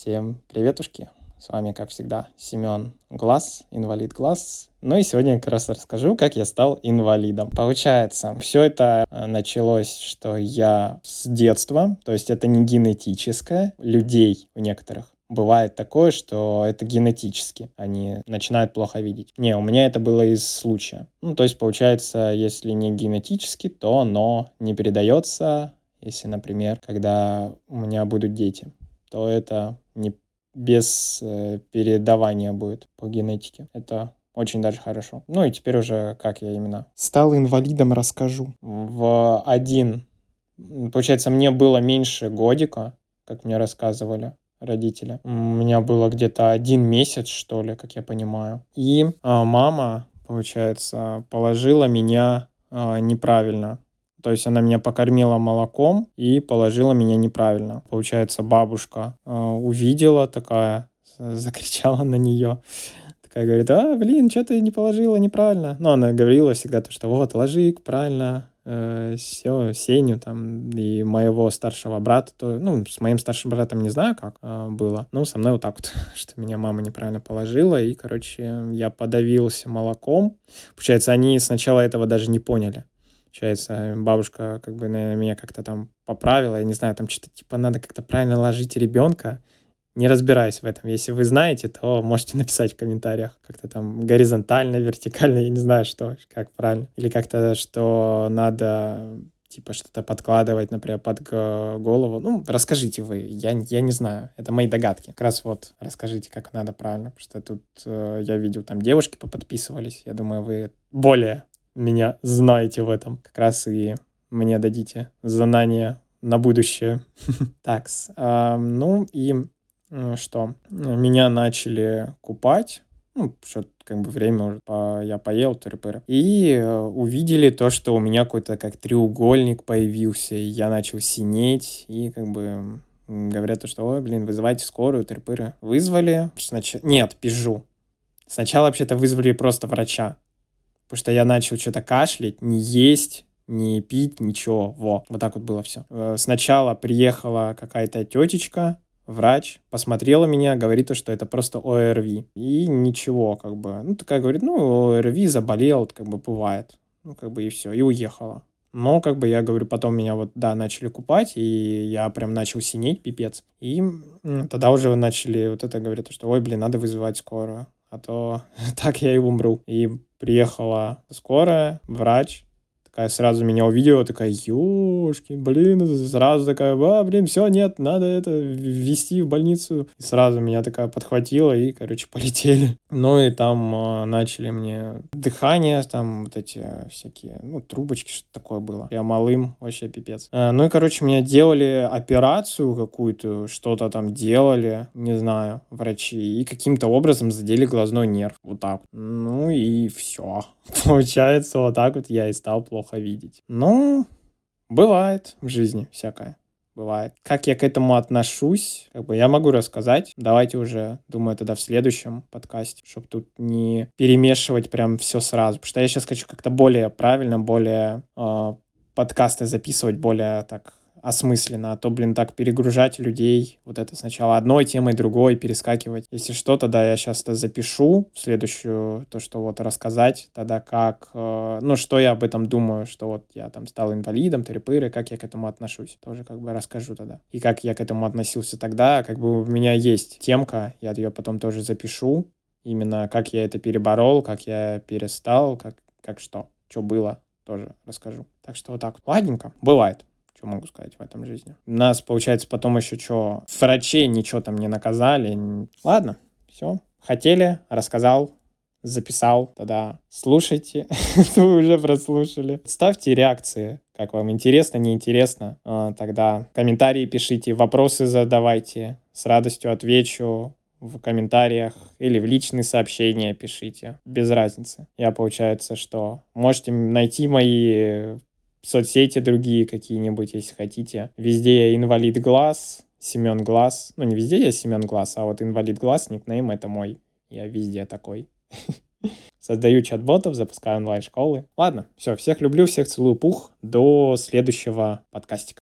Всем приветушки! С вами, как всегда, Семен Глаз, инвалид Глаз. Ну и сегодня я как раз расскажу, как я стал инвалидом. Получается, все это э, началось, что я с детства, то есть это не генетическое, людей у некоторых бывает такое, что это генетически, они начинают плохо видеть. Не, у меня это было из случая. Ну, то есть, получается, если не генетически, то оно не передается, если, например, когда у меня будут дети, то это не без э, передавания будет по генетике. Это очень даже хорошо. Ну и теперь уже как я именно стал инвалидом, расскажу. В один, получается, мне было меньше годика, как мне рассказывали родители. У меня было где-то один месяц, что ли, как я понимаю. И а, мама, получается, положила меня а, неправильно то есть она меня покормила молоком и положила меня неправильно. Получается, бабушка э, увидела такая, закричала на нее. Такая говорит, а, блин, что ты не положила неправильно? Но она говорила всегда то, что вот, ложи правильно, э, все, Сеню там и моего старшего брата, то, ну, с моим старшим братом не знаю, как э, было, ну, со мной вот так вот, что меня мама неправильно положила, и, короче, я подавился молоком. Получается, они сначала этого даже не поняли. Получается, бабушка как бы наверное, меня как-то там поправила, я не знаю, там что-то типа надо как-то правильно ложить ребенка. Не разбираюсь в этом. Если вы знаете, то можете написать в комментариях. Как-то там горизонтально, вертикально, я не знаю, что, как правильно. Или как-то, что надо типа что-то подкладывать, например, под голову. Ну, расскажите вы, я, я не знаю, это мои догадки. Как раз вот расскажите, как надо правильно, потому что тут э, я видел, там девушки поподписывались, я думаю, вы более меня знаете в этом. Как раз и мне дадите знания на будущее. Так, ну и что? Меня начали купать. Ну, что как бы время уже, я поел, тыры И э, увидели то, что у меня какой-то как треугольник появился, и я начал синеть, и как бы говорят, что, ой, блин, вызывайте скорую, тыры Вызвали. Снач... Нет, пижу. Сначала вообще-то вызвали просто врача потому что я начал что-то кашлять, не есть, не пить, ничего. Во, вот так вот было все. Э, сначала приехала какая-то тетечка, врач, посмотрела меня, говорит, что это просто ОРВИ. И ничего, как бы. Ну, такая говорит, ну, ОРВИ заболел, как бы бывает. Ну, как бы и все, и уехала. Но, как бы, я говорю, потом меня вот, да, начали купать, и я прям начал синеть, пипец. И тогда уже начали вот это говорить, что, ой, блин, надо вызывать скорую а то так я и умру. И приехала скорая, врач, такая сразу меня увидела, такая, ёшки, блин, сразу такая, а, блин, все, нет, надо это ввести в больницу. И сразу меня такая подхватила и, короче, полетели. Ну и там э, начали мне дыхание, там вот эти всякие, ну, трубочки, что такое было. Я малым, вообще пипец. Э, ну и, короче, мне делали операцию какую-то, что-то там делали, не знаю, врачи, и каким-то образом задели глазной нерв. Вот так. Ну и все. Получается, вот так вот я и стал плохо видеть. Ну, бывает в жизни всякое. Бывает. Как я к этому отношусь, как бы я могу рассказать. Давайте уже, думаю, тогда в следующем подкасте, чтобы тут не перемешивать прям все сразу. Потому что я сейчас хочу как-то более правильно, более э, подкасты записывать, более так осмысленно, а то, блин, так перегружать людей, вот это сначала одной темой, другой, перескакивать. Если что, тогда я сейчас это запишу, следующую, то, что вот рассказать, тогда как, э, ну, что я об этом думаю, что вот я там стал инвалидом, тыры как я к этому отношусь, тоже как бы расскажу тогда. И как я к этому относился тогда, как бы у меня есть темка, я ее потом тоже запишу, именно как я это переборол, как я перестал, как, как что, что было, тоже расскажу. Так что вот так. Ладненько, бывает. Что могу сказать в этом жизни? Нас, получается, потом еще что, врачей ничего там не наказали. Ладно, все. Хотели, рассказал, записал, тогда слушайте, вы уже прослушали. Ставьте реакции, как вам интересно, неинтересно. А, тогда комментарии пишите, вопросы задавайте, с радостью отвечу в комментариях или в личные сообщения пишите, без разницы. Я, получается, что можете найти мои соцсети другие какие-нибудь, если хотите. Везде я инвалид глаз, Семен Глаз. Ну, не везде я Семен Глаз, а вот инвалид глаз, никнейм это мой. Я везде такой. Создаю чат-ботов, запускаю онлайн-школы. Ладно, все, всех люблю, всех целую пух. До следующего подкастика.